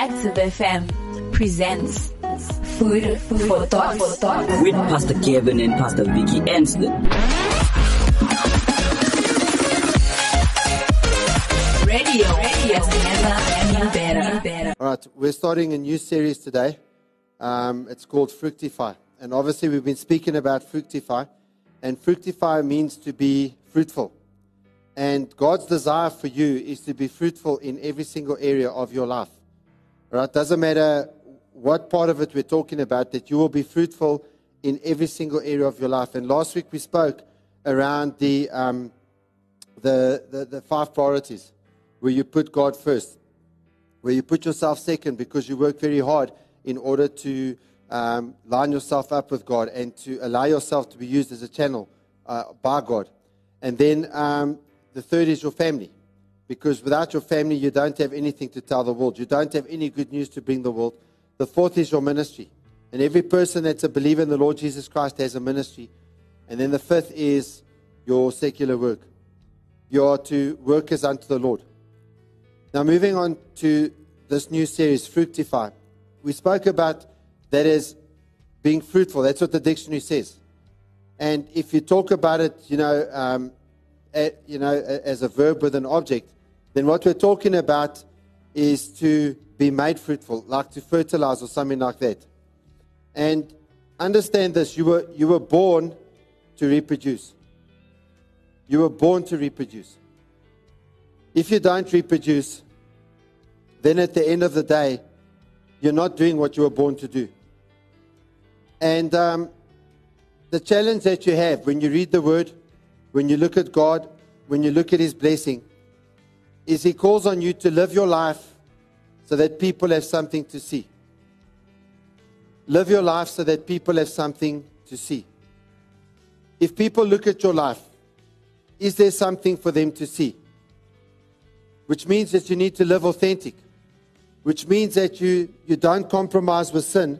Active FM presents Food for Thought. For thought. with Pastor Kevin and Pastor Vicky Anston. Radio, radio never been better. better. All right, we're starting a new series today. Um, it's called Fructify. And obviously, we've been speaking about fructify. And fructify means to be fruitful. And God's desire for you is to be fruitful in every single area of your life. Right, doesn't matter what part of it we're talking about, that you will be fruitful in every single area of your life. And last week we spoke around the, um, the, the, the five priorities where you put God first where you put yourself second because you work very hard in order to um, line yourself up with God and to allow yourself to be used as a channel uh, by God. And then um, the third is your family. Because without your family, you don't have anything to tell the world. You don't have any good news to bring the world. The fourth is your ministry. And every person that's a believer in the Lord Jesus Christ has a ministry. And then the fifth is your secular work. You are to work as unto the Lord. Now, moving on to this new series, Fructify. We spoke about that as being fruitful. That's what the dictionary says. And if you talk about it, you know, um, a, you know, as a verb with an object, then what we're talking about is to be made fruitful, like to fertilize or something like that. And understand this: you were you were born to reproduce. You were born to reproduce. If you don't reproduce, then at the end of the day, you're not doing what you were born to do. And um, the challenge that you have when you read the word, when you look at God, when you look at His blessing, is He calls on you to live your life so that people have something to see. Live your life so that people have something to see. If people look at your life, is there something for them to see? Which means that you need to live authentic, which means that you, you don't compromise with sin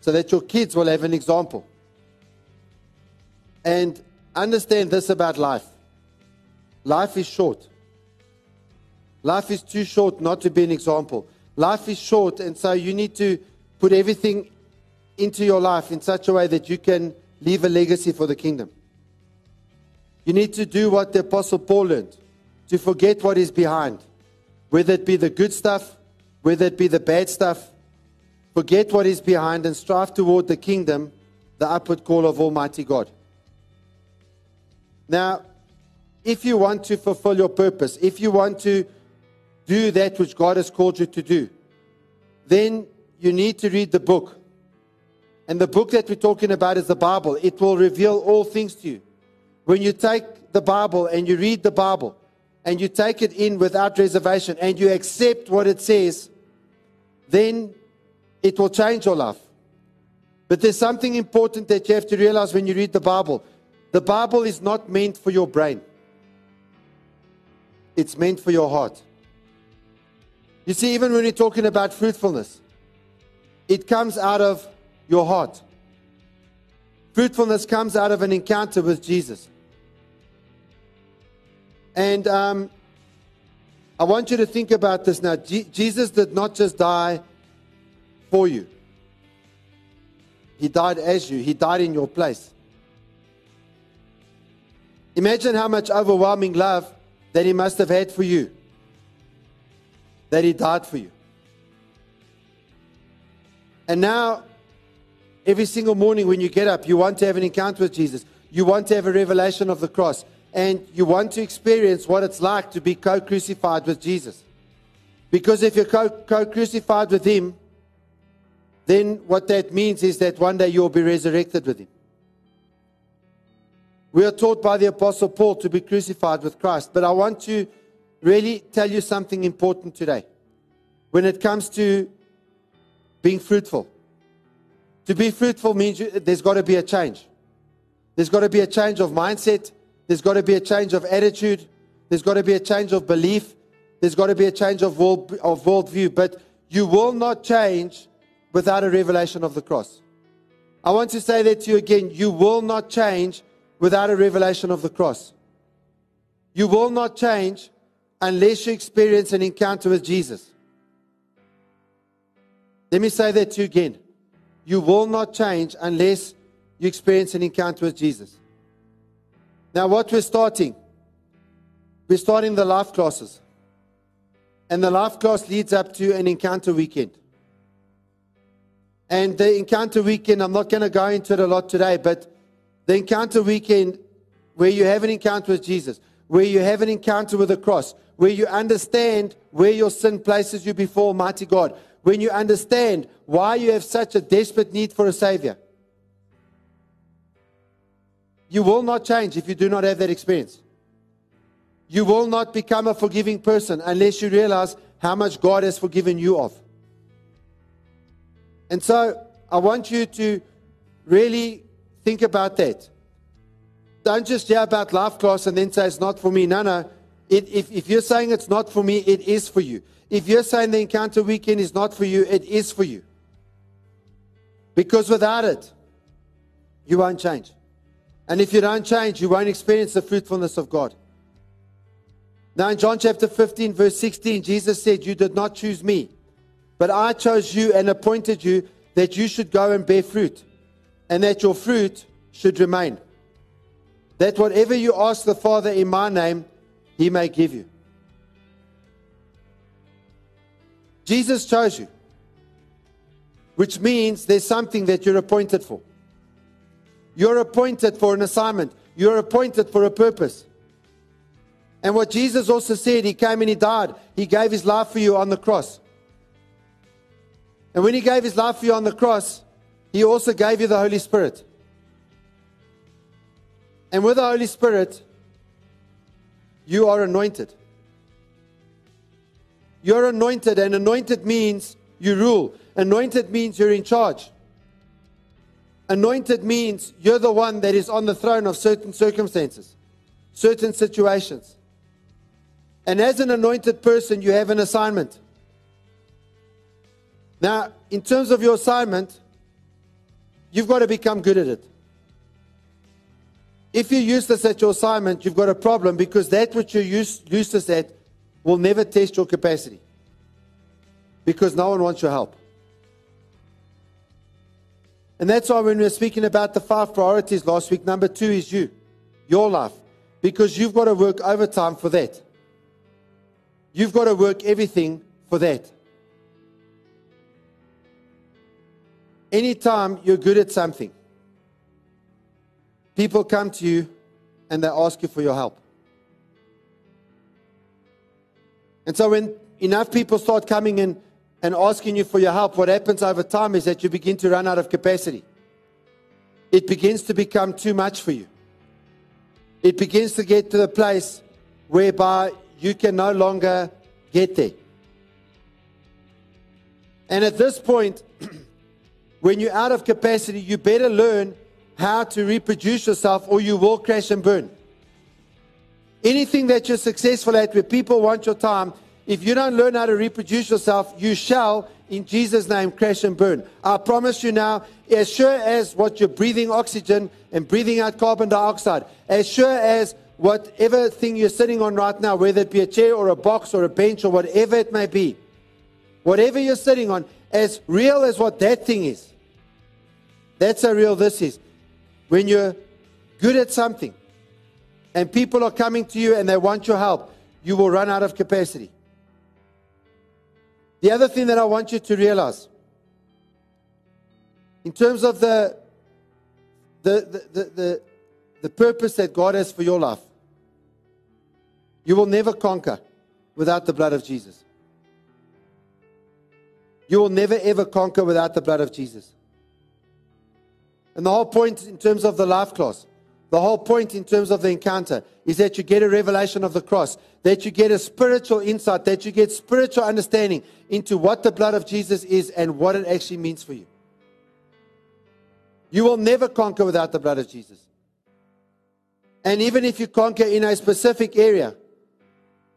so that your kids will have an example. And understand this about life life is short. Life is too short not to be an example. Life is short, and so you need to put everything into your life in such a way that you can leave a legacy for the kingdom. You need to do what the Apostle Paul learned to forget what is behind, whether it be the good stuff, whether it be the bad stuff. Forget what is behind and strive toward the kingdom, the upward call of Almighty God. Now, if you want to fulfill your purpose, if you want to do that which God has called you to do, then you need to read the book. And the book that we're talking about is the Bible. It will reveal all things to you. When you take the Bible and you read the Bible and you take it in without reservation and you accept what it says, then it will change your life. But there's something important that you have to realize when you read the Bible. The Bible is not meant for your brain. It's meant for your heart. You see, even when you're talking about fruitfulness, it comes out of your heart. Fruitfulness comes out of an encounter with Jesus. And um, I want you to think about this now. Je- Jesus did not just die for you, He died as you, He died in your place. Imagine how much overwhelming love that He must have had for you, that He died for you. And now, every single morning when you get up, you want to have an encounter with Jesus. You want to have a revelation of the cross. And you want to experience what it's like to be co crucified with Jesus. Because if you're co crucified with Him, then what that means is that one day you'll be resurrected with Him. We are taught by the Apostle Paul to be crucified with Christ. But I want to really tell you something important today. When it comes to being fruitful, to be fruitful means you, there's got to be a change. There's got to be a change of mindset. There's got to be a change of attitude. There's got to be a change of belief. There's got to be a change of, world, of worldview. But you will not change without a revelation of the cross. I want to say that to you again. You will not change without a revelation of the cross. You will not change unless you experience an encounter with Jesus. Let me say that to you again. You will not change unless you experience an encounter with Jesus. Now, what we're starting, we're starting the life classes. And the life class leads up to an encounter weekend. And the encounter weekend, I'm not going to go into it a lot today, but the encounter weekend where you have an encounter with Jesus, where you have an encounter with the cross, where you understand where your sin places you before Almighty God, when you understand why you have such a desperate need for a Savior. You will not change if you do not have that experience. You will not become a forgiving person unless you realize how much God has forgiven you of. And so I want you to really think about that. Don't just hear about life class and then say it's not for me. No, no. It, if, if you're saying it's not for me, it is for you. If you're saying the encounter weekend is not for you, it is for you. Because without it, you won't change. And if you don't change, you won't experience the fruitfulness of God. Now, in John chapter 15, verse 16, Jesus said, You did not choose me, but I chose you and appointed you that you should go and bear fruit, and that your fruit should remain. That whatever you ask the Father in my name, he may give you. Jesus chose you, which means there's something that you're appointed for. You're appointed for an assignment, you're appointed for a purpose. And what Jesus also said, He came and He died. He gave His life for you on the cross. And when He gave His life for you on the cross, He also gave you the Holy Spirit. And with the Holy Spirit, you are anointed. You're anointed, and anointed means you rule. Anointed means you're in charge. Anointed means you're the one that is on the throne of certain circumstances, certain situations. And as an anointed person, you have an assignment. Now, in terms of your assignment, you've got to become good at it. If you're useless at your assignment, you've got a problem because that which you're use, useless at will never test your capacity because no one wants your help. And that's why when we were speaking about the five priorities last week, number two is you, your life, because you've got to work overtime for that. You've got to work everything for that. Anytime you're good at something, People come to you and they ask you for your help. And so when enough people start coming in and asking you for your help, what happens over time is that you begin to run out of capacity. It begins to become too much for you. It begins to get to the place whereby you can no longer get there. And at this point, when you're out of capacity, you better learn how to reproduce yourself or you will crash and burn. Anything that you're successful at where people want your time, if you don't learn how to reproduce yourself, you shall, in Jesus' name, crash and burn. I promise you now, as sure as what you're breathing oxygen and breathing out carbon dioxide, as sure as whatever thing you're sitting on right now, whether it be a chair or a box or a bench or whatever it may be, whatever you're sitting on, as real as what that thing is, that's how real this is. When you're good at something and people are coming to you and they want your help, you will run out of capacity. The other thing that I want you to realize in terms of the, the, the, the, the, purpose that God has for your life, you will never conquer without the blood of Jesus. You will never ever conquer without the blood of Jesus. And the whole point in terms of the life class, the whole point in terms of the encounter is that you get a revelation of the cross, that you get a spiritual insight, that you get spiritual understanding into what the blood of Jesus is and what it actually means for you. You will never conquer without the blood of Jesus. And even if you conquer in a specific area,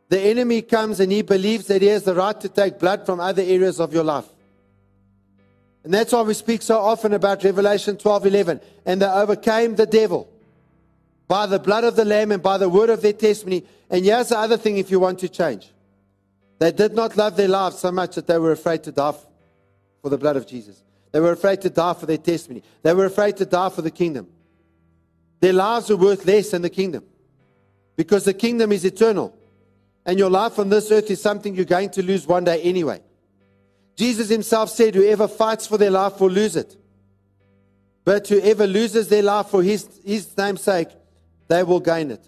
the enemy comes and he believes that he has the right to take blood from other areas of your life. And that's why we speak so often about Revelation 12 11. And they overcame the devil by the blood of the Lamb and by the word of their testimony. And here's the other thing if you want to change they did not love their lives so much that they were afraid to die for the blood of Jesus. They were afraid to die for their testimony. They were afraid to die for the kingdom. Their lives were worth less than the kingdom because the kingdom is eternal. And your life on this earth is something you're going to lose one day anyway. Jesus himself said, Whoever fights for their life will lose it. But whoever loses their life for his, his name's sake, they will gain it.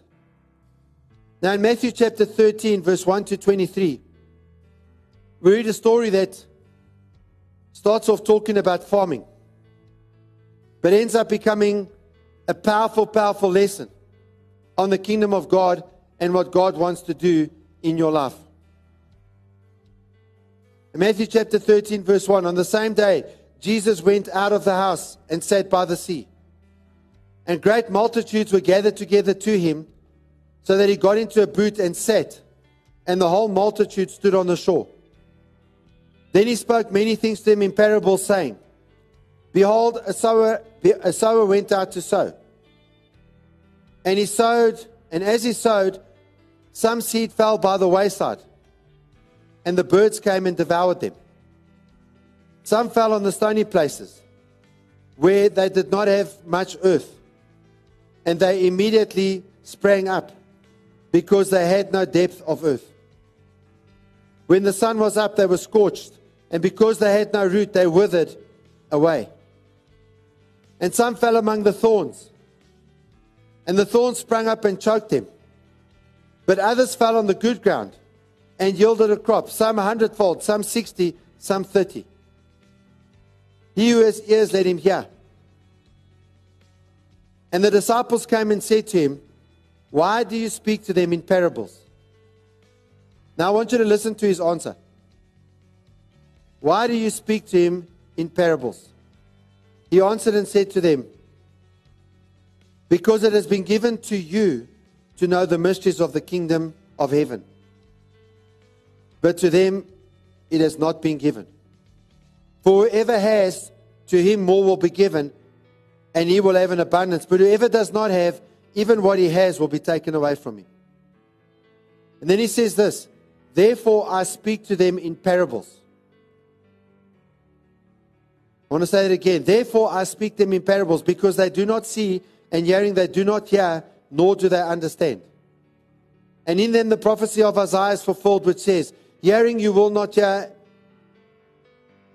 Now, in Matthew chapter 13, verse 1 to 23, we read a story that starts off talking about farming, but ends up becoming a powerful, powerful lesson on the kingdom of God and what God wants to do in your life. In Matthew chapter 13, verse 1, on the same day, Jesus went out of the house and sat by the sea. And great multitudes were gathered together to him, so that he got into a boat and sat, and the whole multitude stood on the shore. Then he spoke many things to them in parables, saying, Behold, a sower, a sower went out to sow. And he sowed, and as he sowed, some seed fell by the wayside, and the birds came and devoured them. Some fell on the stony places, where they did not have much earth and they immediately sprang up because they had no depth of earth. When the sun was up, they were scorched, and because they had no root, they withered away. And some fell among the thorns, and the thorns sprang up and choked them. But others fell on the good ground and yielded a crop, some a hundredfold, some sixty, some thirty. He who has ears, let him hear. And the disciples came and said to him, Why do you speak to them in parables? Now I want you to listen to his answer. Why do you speak to him in parables? He answered and said to them, Because it has been given to you to know the mysteries of the kingdom of heaven. But to them it has not been given. For whoever has, to him more will be given, and he will have an abundance. But whoever does not have, even what he has will be taken away from him. And then he says this Therefore I speak to them in parables. I want to say it again. Therefore I speak them in parables, because they do not see, and hearing they do not hear, nor do they understand. And in them the prophecy of Isaiah is fulfilled, which says, Hearing you will not hear,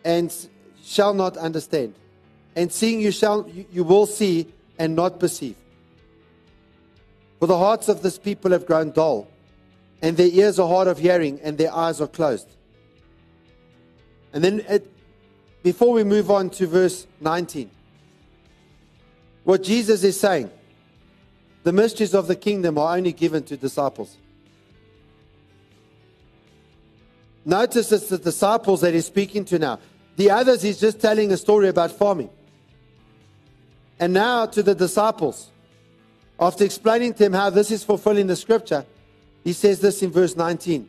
and shall not understand and seeing you shall you, will see and not perceive. For the hearts of this people have grown dull, and their ears are hard of hearing, and their eyes are closed. And then, it, before we move on to verse 19, what Jesus is saying, the mysteries of the kingdom are only given to disciples. Notice it's the disciples that he's speaking to now. The others, he's just telling a story about farming. And now to the disciples, after explaining to them how this is fulfilling the scripture, he says this in verse 19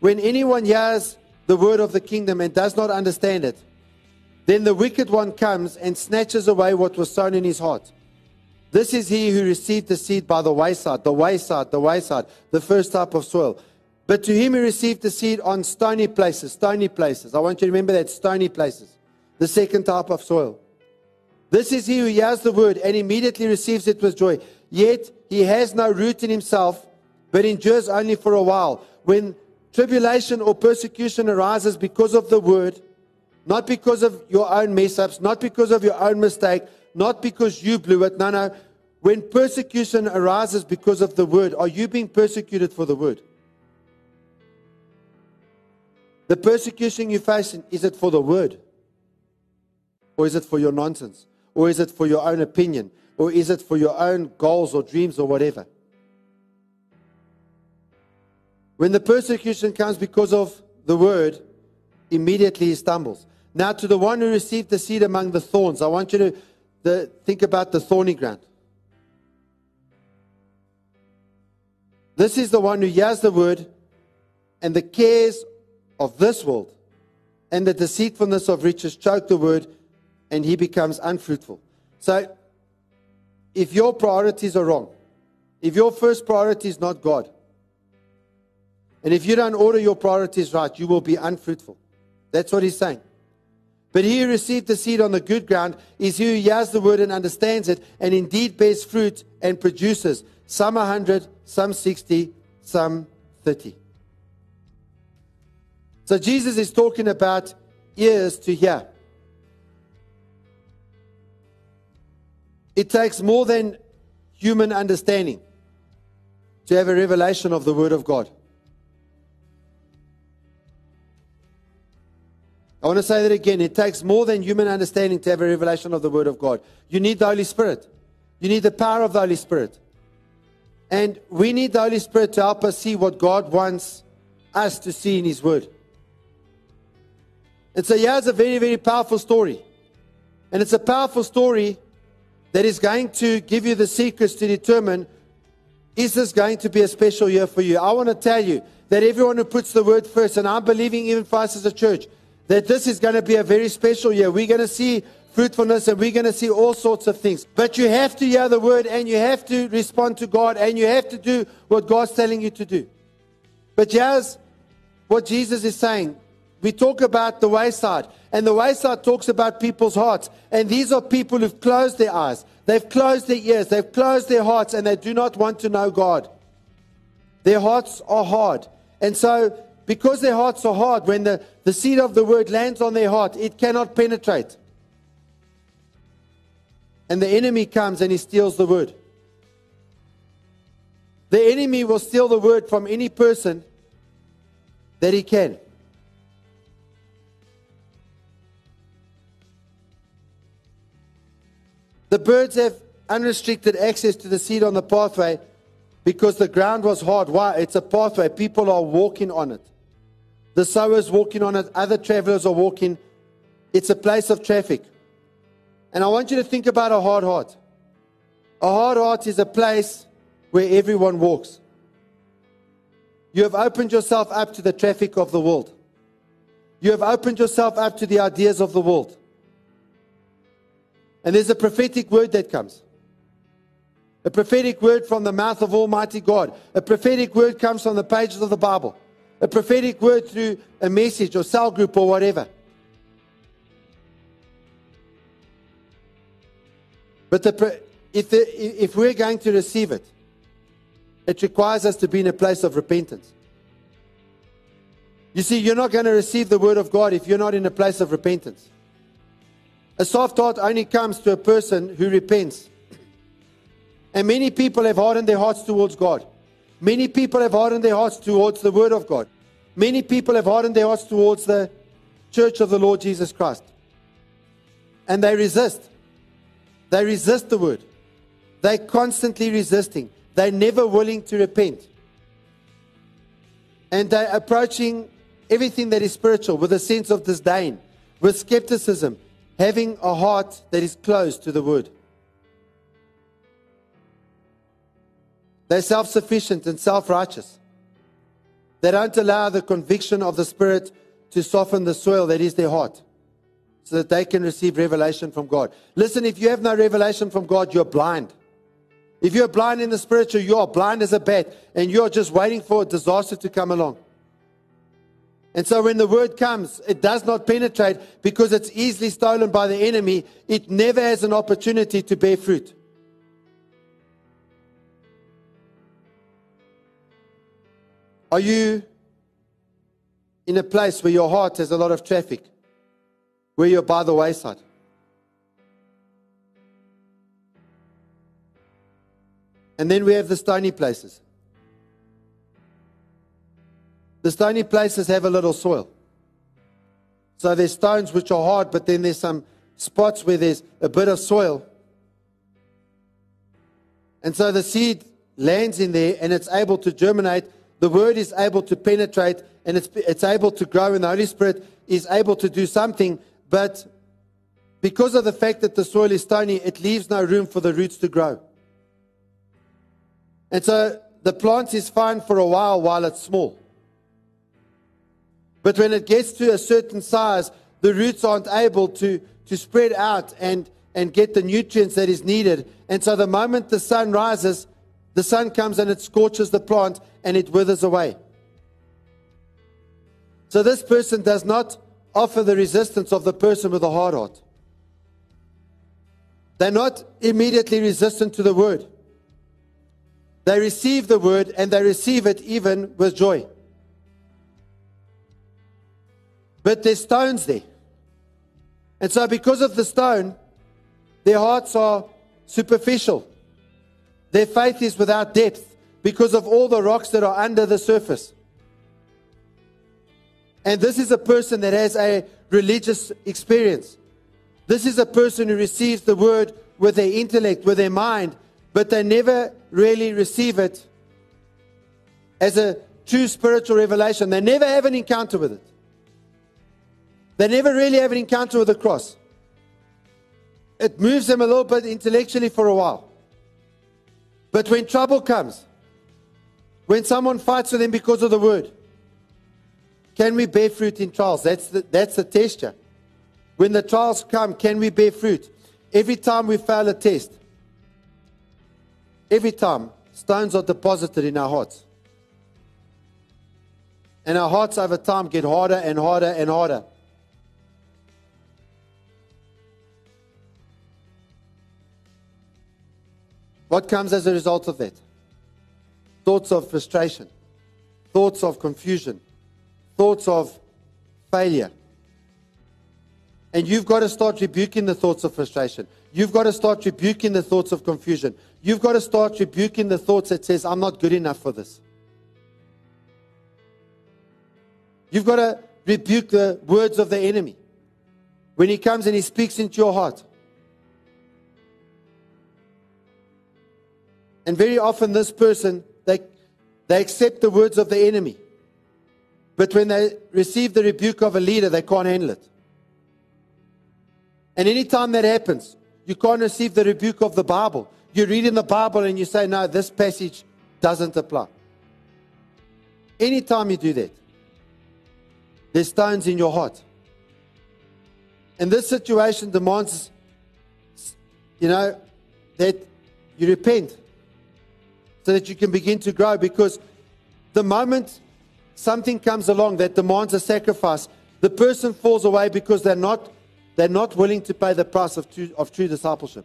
When anyone hears the word of the kingdom and does not understand it, then the wicked one comes and snatches away what was sown in his heart. This is he who received the seed by the wayside, the wayside, the wayside, the first type of soil. But to him who received the seed on stony places, stony places. I want you to remember that stony places, the second type of soil. This is he who hears the word and immediately receives it with joy. Yet he has no root in himself, but endures only for a while. When tribulation or persecution arises because of the word, not because of your own mess ups, not because of your own mistake, not because you blew it. No, no. When persecution arises because of the word, are you being persecuted for the word? The persecution you face, is it for the word? Or is it for your nonsense? Or is it for your own opinion? Or is it for your own goals or dreams or whatever? When the persecution comes because of the word, immediately he stumbles. Now, to the one who received the seed among the thorns, I want you to the, think about the thorny ground. This is the one who hears the word, and the cares of this world and the deceitfulness of riches choke the word, and he becomes unfruitful. So, if your priorities are wrong, if your first priority is not God, and if you don't order your priorities right, you will be unfruitful. That's what he's saying. But he who received the seed on the good ground is he who hears the word and understands it, and indeed bears fruit and produces some a hundred, some sixty, some thirty. So Jesus is talking about ears to hear. It takes more than human understanding to have a revelation of the Word of God. I want to say that again. It takes more than human understanding to have a revelation of the Word of God. You need the Holy Spirit, you need the power of the Holy Spirit. And we need the Holy Spirit to help us see what God wants us to see in His Word. And so, here's a very, very powerful story. And it's a powerful story that is going to give you the secrets to determine is this going to be a special year for you? I want to tell you that everyone who puts the word first, and I'm believing even for us as a church, that this is going to be a very special year. We're going to see fruitfulness and we're going to see all sorts of things. But you have to hear the word and you have to respond to God and you have to do what God's telling you to do. But here's what Jesus is saying. We talk about the wayside, and the wayside talks about people's hearts. And these are people who've closed their eyes, they've closed their ears, they've closed their hearts, and they do not want to know God. Their hearts are hard. And so, because their hearts are hard, when the, the seed of the word lands on their heart, it cannot penetrate. And the enemy comes and he steals the word. The enemy will steal the word from any person that he can. The birds have unrestricted access to the seed on the pathway because the ground was hard. Why? It's a pathway. People are walking on it. The sowers walking on it, other travelers are walking. It's a place of traffic. And I want you to think about a hard heart. A hard heart is a place where everyone walks. You have opened yourself up to the traffic of the world. You have opened yourself up to the ideas of the world. And there's a prophetic word that comes. A prophetic word from the mouth of Almighty God. A prophetic word comes from the pages of the Bible. A prophetic word through a message or cell group or whatever. But the, if, the, if we're going to receive it, it requires us to be in a place of repentance. You see, you're not going to receive the word of God if you're not in a place of repentance. A soft heart only comes to a person who repents. And many people have hardened their hearts towards God. Many people have hardened their hearts towards the Word of God. Many people have hardened their hearts towards the church of the Lord Jesus Christ. And they resist. They resist the Word. They're constantly resisting. They're never willing to repent. And they're approaching everything that is spiritual with a sense of disdain, with skepticism, having a heart that is closed to the word. They're self sufficient and self righteous. They don't allow the conviction of the Spirit to soften the soil that is their heart so that they can receive revelation from God. Listen, if you have no revelation from God, you're blind. If you're blind in the spiritual, you are blind as a bat and you're just waiting for a disaster to come along. And so when the word comes, it does not penetrate because it's easily stolen by the enemy. It never has an opportunity to bear fruit. Are you in a place where your heart has a lot of traffic, where you're by the wayside? And then we have the stony places. The stony places have a little soil. So there's stones which are hard, but then there's some spots where there's a bit of soil. And so the seed lands in there and it's able to germinate. The word is able to penetrate and it's, it's able to grow, and the Holy Spirit is able to do something. But because of the fact that the soil is stony, it leaves no room for the roots to grow. And so the plant is fine for a while while it's small. But when it gets to a certain size, the roots aren't able to, to spread out and, and get the nutrients that is needed. And so the moment the sun rises, the sun comes and it scorches the plant and it withers away. So this person does not offer the resistance of the person with a hard heart. They're not immediately resistant to the word. They receive the word and they receive it even with joy. But there's stones there. And so, because of the stone, their hearts are superficial. Their faith is without depth because of all the rocks that are under the surface. And this is a person that has a religious experience. This is a person who receives the word with their intellect, with their mind, but they never really receive it as a true spiritual revelation. They never have an encounter with it. They never really have an encounter with the cross. It moves them a little bit intellectually for a while. But when trouble comes, when someone fights with them because of the word, can we bear fruit in trials? That's the, that's the test. When the trials come, can we bear fruit? Every time we fail a test, every time stones are deposited in our hearts. And our hearts over time get harder and harder and harder. What comes as a result of that? Thoughts of frustration, thoughts of confusion, thoughts of failure. And you've got to start rebuking the thoughts of frustration. You've got to start rebuking the thoughts of confusion. You've got to start rebuking the thoughts that says, I'm not good enough for this. You've got to rebuke the words of the enemy. When he comes and he speaks into your heart. And very often this person, they, they accept the words of the enemy. But when they receive the rebuke of a leader, they can't handle it. And anytime that happens, you can't receive the rebuke of the Bible. You read in the Bible and you say, no, this passage doesn't apply. Anytime you do that, there's stones in your heart. And this situation demands, you know, that you repent so that you can begin to grow because the moment something comes along that demands a sacrifice, the person falls away because they're not, they're not willing to pay the price of true, of true discipleship.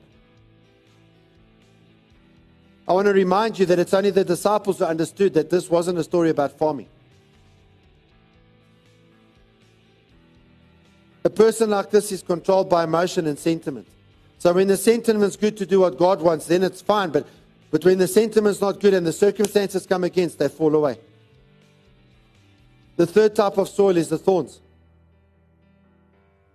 I want to remind you that it's only the disciples who understood that this wasn't a story about farming. A person like this is controlled by emotion and sentiment. So when the sentiment's good to do what God wants, then it's fine. But, but when the sentiment's not good and the circumstances come against, they fall away. The third type of soil is the thorns.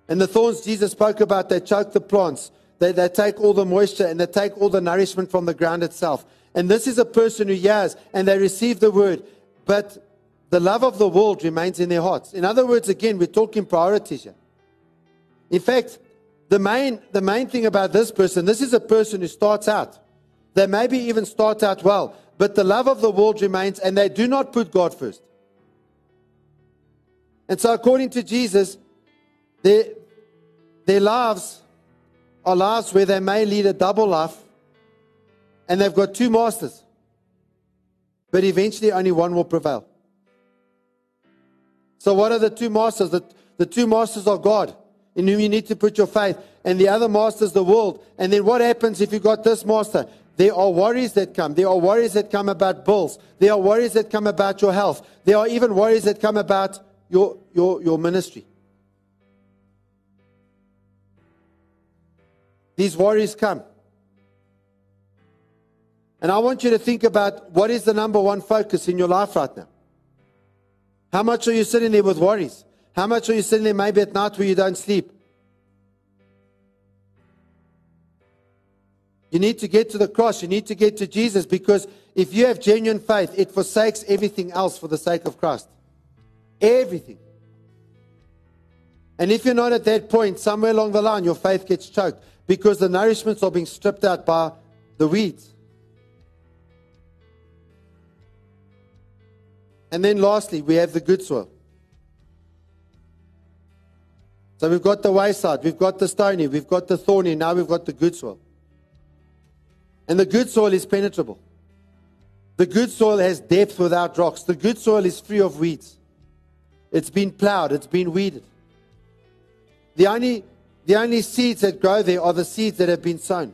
And the thorns Jesus spoke about, they choke the plants. They, they take all the moisture and they take all the nourishment from the ground itself. And this is a person who hears and they receive the word, but the love of the world remains in their hearts. In other words, again, we're talking priorities here. In fact, the main, the main thing about this person, this is a person who starts out. They maybe even start out well, but the love of the world remains and they do not put God first. And so, according to Jesus, their, their lives are lives where they may lead a double life and they've got two masters. But eventually, only one will prevail. So, what are the two masters? The, the two masters are God, in whom you need to put your faith, and the other master is the world. And then, what happens if you've got this master? There are worries that come. There are worries that come about bills. There are worries that come about your health. There are even worries that come about your, your, your ministry. These worries come. And I want you to think about what is the number one focus in your life right now. How much are you sitting there with worries? How much are you sitting there maybe at night where you don't sleep? You need to get to the cross. You need to get to Jesus because if you have genuine faith, it forsakes everything else for the sake of Christ. Everything. And if you're not at that point, somewhere along the line, your faith gets choked because the nourishments are being stripped out by the weeds. And then lastly, we have the good soil. So we've got the wayside, we've got the stony, we've got the thorny, now we've got the good soil. And the good soil is penetrable. The good soil has depth without rocks. The good soil is free of weeds. It's been plowed, it's been weeded. the only, the only seeds that grow there are the seeds that have been sown.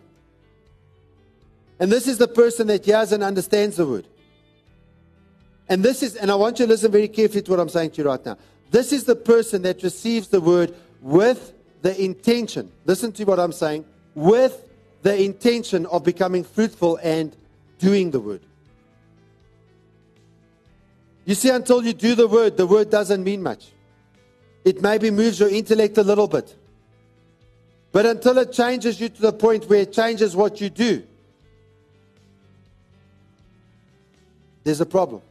And this is the person that hears and understands the word. And this is, and I want you to listen very carefully to what I'm saying to you right now. This is the person that receives the word with the intention, listen to what I'm saying, with the intention of becoming fruitful and doing the word. You see, until you do the word, the word doesn't mean much. It maybe moves your intellect a little bit. But until it changes you to the point where it changes what you do, there's a problem.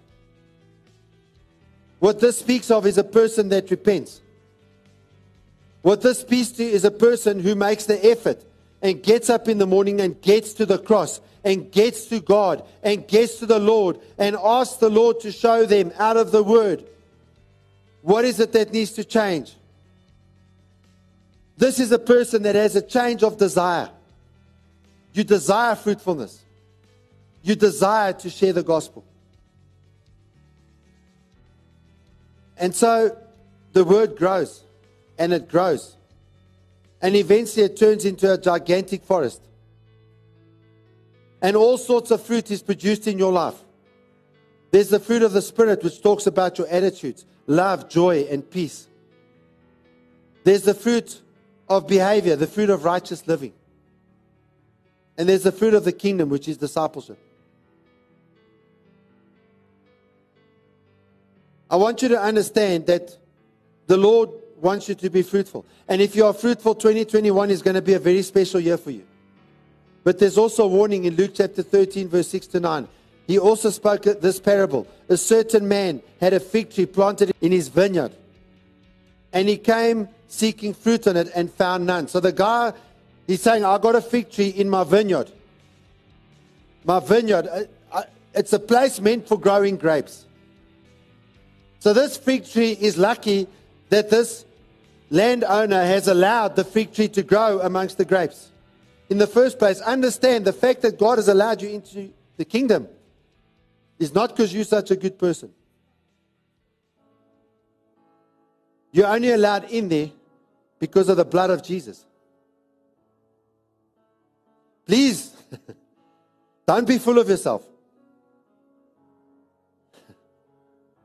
What this speaks of is a person that repents. What this speaks to is a person who makes the effort and gets up in the morning and gets to the cross and gets to God and gets to the Lord and asks the Lord to show them out of the Word what is it that needs to change. This is a person that has a change of desire. You desire fruitfulness, you desire to share the gospel. And so the word grows and it grows. And eventually it turns into a gigantic forest. And all sorts of fruit is produced in your life. There's the fruit of the Spirit, which talks about your attitudes love, joy, and peace. There's the fruit of behavior, the fruit of righteous living. And there's the fruit of the kingdom, which is discipleship. I want you to understand that the Lord wants you to be fruitful. And if you are fruitful, 2021 is going to be a very special year for you. But there's also a warning in Luke chapter 13, verse 6 to 9. He also spoke this parable. A certain man had a fig tree planted in his vineyard, and he came seeking fruit on it and found none. So the guy, he's saying, I got a fig tree in my vineyard. My vineyard, uh, it's a place meant for growing grapes. So this fig tree is lucky that this landowner has allowed the fig tree to grow amongst the grapes. In the first place, understand the fact that God has allowed you into the kingdom is not because you're such a good person. You're only allowed in there because of the blood of Jesus. Please, don't be full of yourself.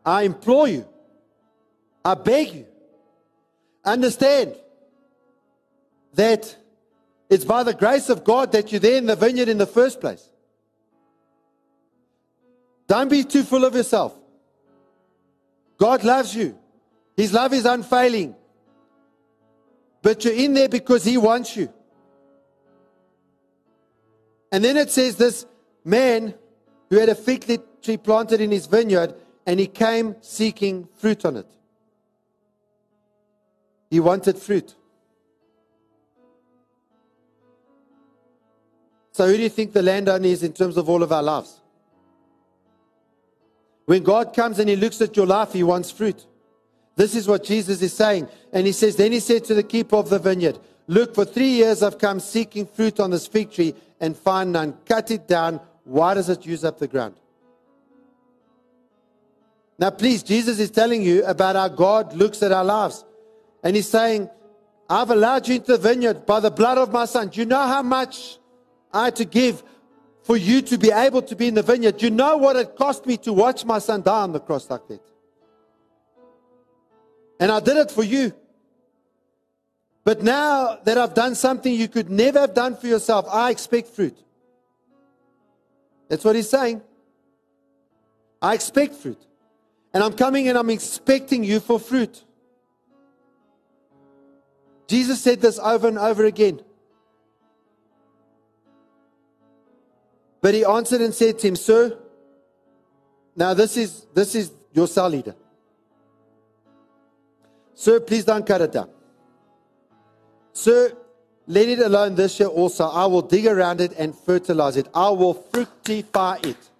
I implore you, I beg you, understand that it's by the grace of God that you're there in the vineyard in the first place. Don't be too full of yourself. God loves you, His love is unfailing. But you're in there because He wants you. And then it says this man who had a fig tree planted in his vineyard and he came seeking fruit on it. He wanted fruit. So, who do you think the landowner is in terms of all of our lives? When God comes and He looks at your life, He wants fruit. This is what Jesus is saying. And He says, Then He said to the keeper of the vineyard, Look, for three years I've come seeking fruit on this fig tree and find none. Cut it down. Why does it use up the ground? Now, please, Jesus is telling you about how God looks at our lives. And He's saying, I've allowed you into the vineyard by the blood of my son. Do you know how much I had to give for you to be able to be in the vineyard? Do you know what it cost me to watch my son die on the cross like that? And I did it for you. But now that I've done something you could never have done for yourself, I expect fruit. That's what he's saying. I expect fruit. And I'm coming and I'm expecting you for fruit. Jesus said this over and over again. But he answered and said to him, Sir, now this is this is your cell leader. Sir, please don't cut it down. Sir, let it alone this year also. I will dig around it and fertilize it. I will fructify it.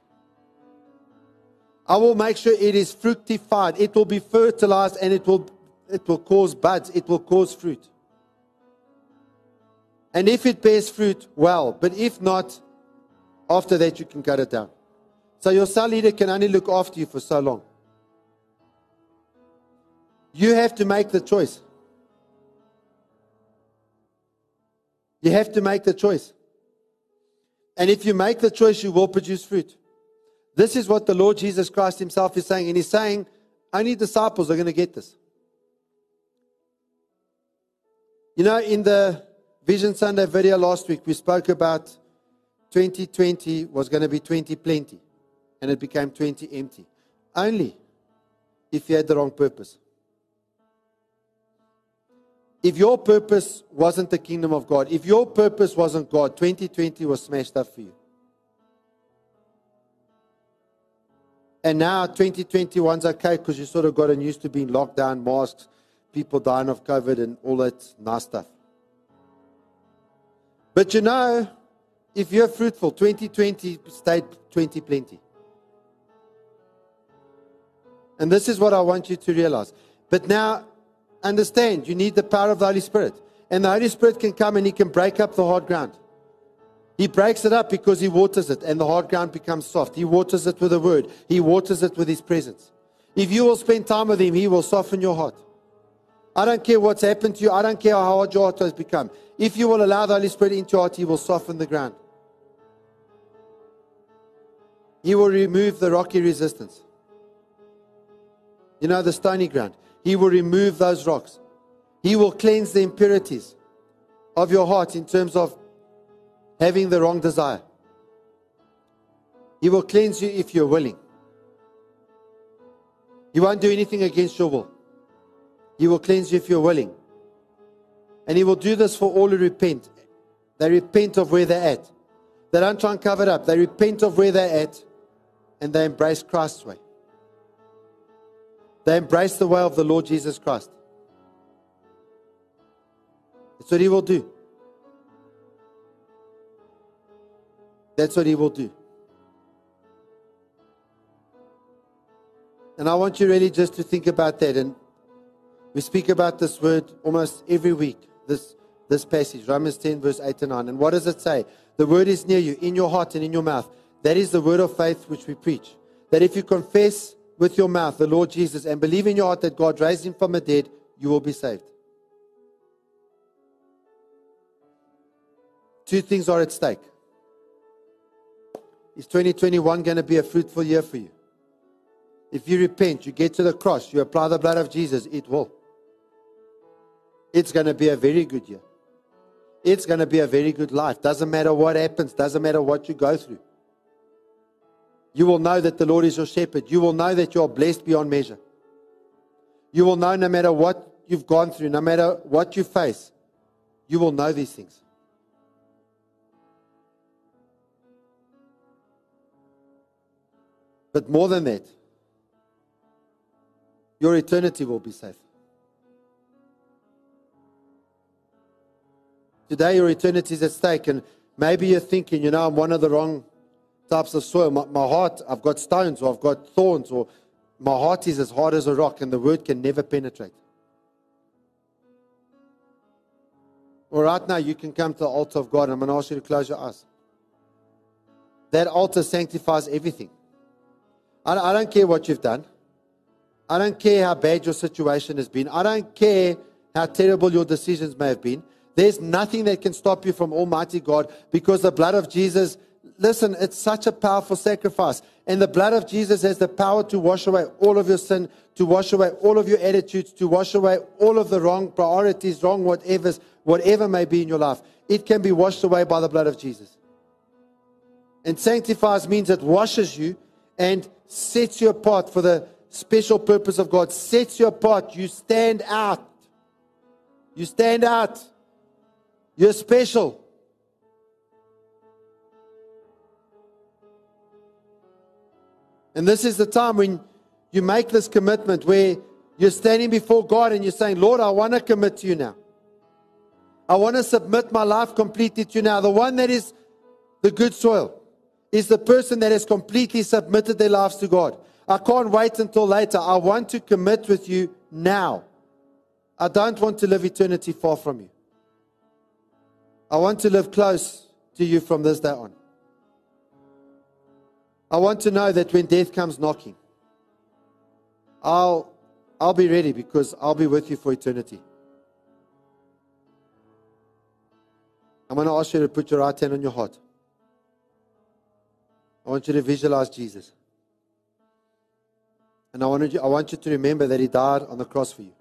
I will make sure it is fructified. It will be fertilized and it will, it will cause buds. It will cause fruit. And if it bears fruit, well. But if not, after that, you can cut it down. So your cell leader can only look after you for so long. You have to make the choice. You have to make the choice. And if you make the choice, you will produce fruit. This is what the Lord Jesus Christ Himself is saying. And He's saying, only disciples are going to get this. You know, in the Vision Sunday video last week, we spoke about 2020 was going to be 20 plenty, and it became 20 empty. Only if you had the wrong purpose. If your purpose wasn't the kingdom of God, if your purpose wasn't God, 2020 was smashed up for you. And now 2021's okay because you sort of gotten used to being locked down, masks, people dying of COVID, and all that nice stuff. But you know, if you're fruitful, 2020 stayed 20 plenty. And this is what I want you to realize. But now, understand, you need the power of the Holy Spirit. And the Holy Spirit can come and He can break up the hard ground. He breaks it up because He waters it, and the hard ground becomes soft. He waters it with a word, He waters it with His presence. If you will spend time with Him, He will soften your heart. I don't care what's happened to you, I don't care how hard your heart has become. If you will allow the Holy Spirit into your heart, He will soften the ground. He will remove the rocky resistance. You know, the stony ground. He will remove those rocks. He will cleanse the impurities of your heart in terms of having the wrong desire. He will cleanse you if you're willing. He won't do anything against your will. He will cleanse you if you're willing. And He will do this for all who repent. They repent of where they're at. They don't try and cover it up. They repent of where they're at and they embrace Christ's way. They embrace the way of the Lord Jesus Christ. That's what He will do. That's what He will do. And I want you really just to think about that. And we speak about this word almost every week, this, this passage, Romans 10, verse 8 and 9. And what does it say? The word is near you, in your heart and in your mouth. That is the word of faith which we preach. That if you confess with your mouth the Lord Jesus and believe in your heart that God raised him from the dead, you will be saved. Two things are at stake. Is 2021 going to be a fruitful year for you? If you repent, you get to the cross, you apply the blood of Jesus, it will. It's going to be a very good year. It's going to be a very good life. Doesn't matter what happens, doesn't matter what you go through. You will know that the Lord is your shepherd. You will know that you are blessed beyond measure. You will know no matter what you've gone through, no matter what you face, you will know these things. But more than that, your eternity will be safe. Today, your eternity is at stake, and maybe you're thinking, you know, I'm one of the wrong types of soil. My, my heart, I've got stones or I've got thorns or my heart is as hard as a rock and the word can never penetrate. Well, right now, you can come to the altar of God. And I'm going to ask you to close your eyes. That altar sanctifies everything. I, I don't care what you've done. I don't care how bad your situation has been. I don't care how terrible your decisions may have been. There's nothing that can stop you from Almighty God because the blood of Jesus listen, it's such a powerful sacrifice. And the blood of Jesus has the power to wash away all of your sin, to wash away all of your attitudes, to wash away all of the wrong priorities, wrong whatever's, whatever may be in your life. It can be washed away by the blood of Jesus. And sanctifies means it washes you and sets you apart for the special purpose of God. Sets you apart. You stand out. You stand out. You're special. And this is the time when you make this commitment where you're standing before God and you're saying, Lord, I want to commit to you now. I want to submit my life completely to you now. The one that is the good soil is the person that has completely submitted their lives to God. I can't wait until later. I want to commit with you now. I don't want to live eternity far from you. I want to live close to you from this day on. I want to know that when death comes knocking, I'll, I'll be ready because I'll be with you for eternity. I'm going to ask you to put your right hand on your heart. I want you to visualize Jesus. And I want, you, I want you to remember that He died on the cross for you.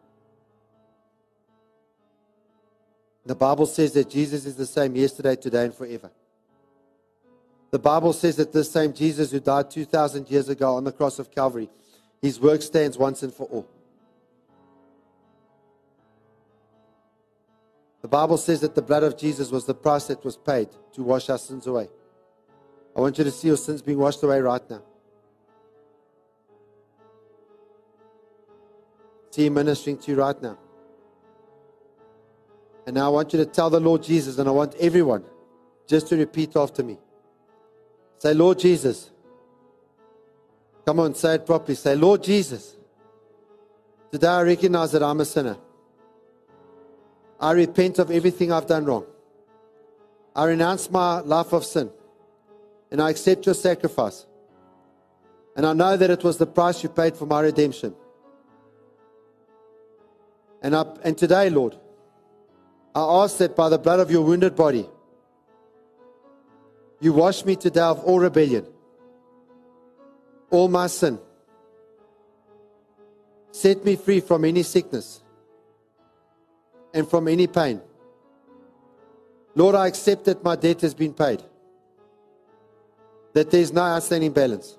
The Bible says that Jesus is the same yesterday, today, and forever. The Bible says that this same Jesus who died 2,000 years ago on the cross of Calvary, his work stands once and for all. The Bible says that the blood of Jesus was the price that was paid to wash our sins away. I want you to see your sins being washed away right now. See him ministering to you right now. And now I want you to tell the Lord Jesus, and I want everyone just to repeat after me. Say, Lord Jesus. Come on, say it properly. Say, Lord Jesus. Today I recognize that I'm a sinner. I repent of everything I've done wrong. I renounce my life of sin. And I accept your sacrifice. And I know that it was the price you paid for my redemption. And, I, and today, Lord, I ask that by the blood of your wounded body, you wash me today of all rebellion, all my sin. Set me free from any sickness and from any pain. Lord, I accept that my debt has been paid, that there is no outstanding balance.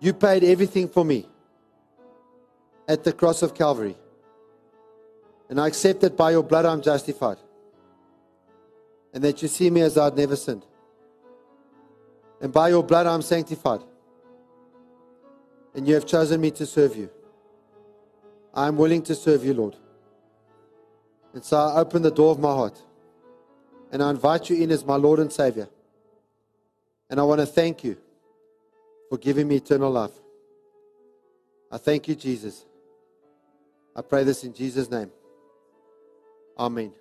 You paid everything for me at the cross of Calvary. And I accept that by your blood I'm justified. And that you see me as I'd never sinned. And by your blood I'm sanctified. And you have chosen me to serve you. I am willing to serve you, Lord. And so I open the door of my heart. And I invite you in as my Lord and Savior. And I want to thank you for giving me eternal life. I thank you, Jesus. I pray this in Jesus' name. Amen.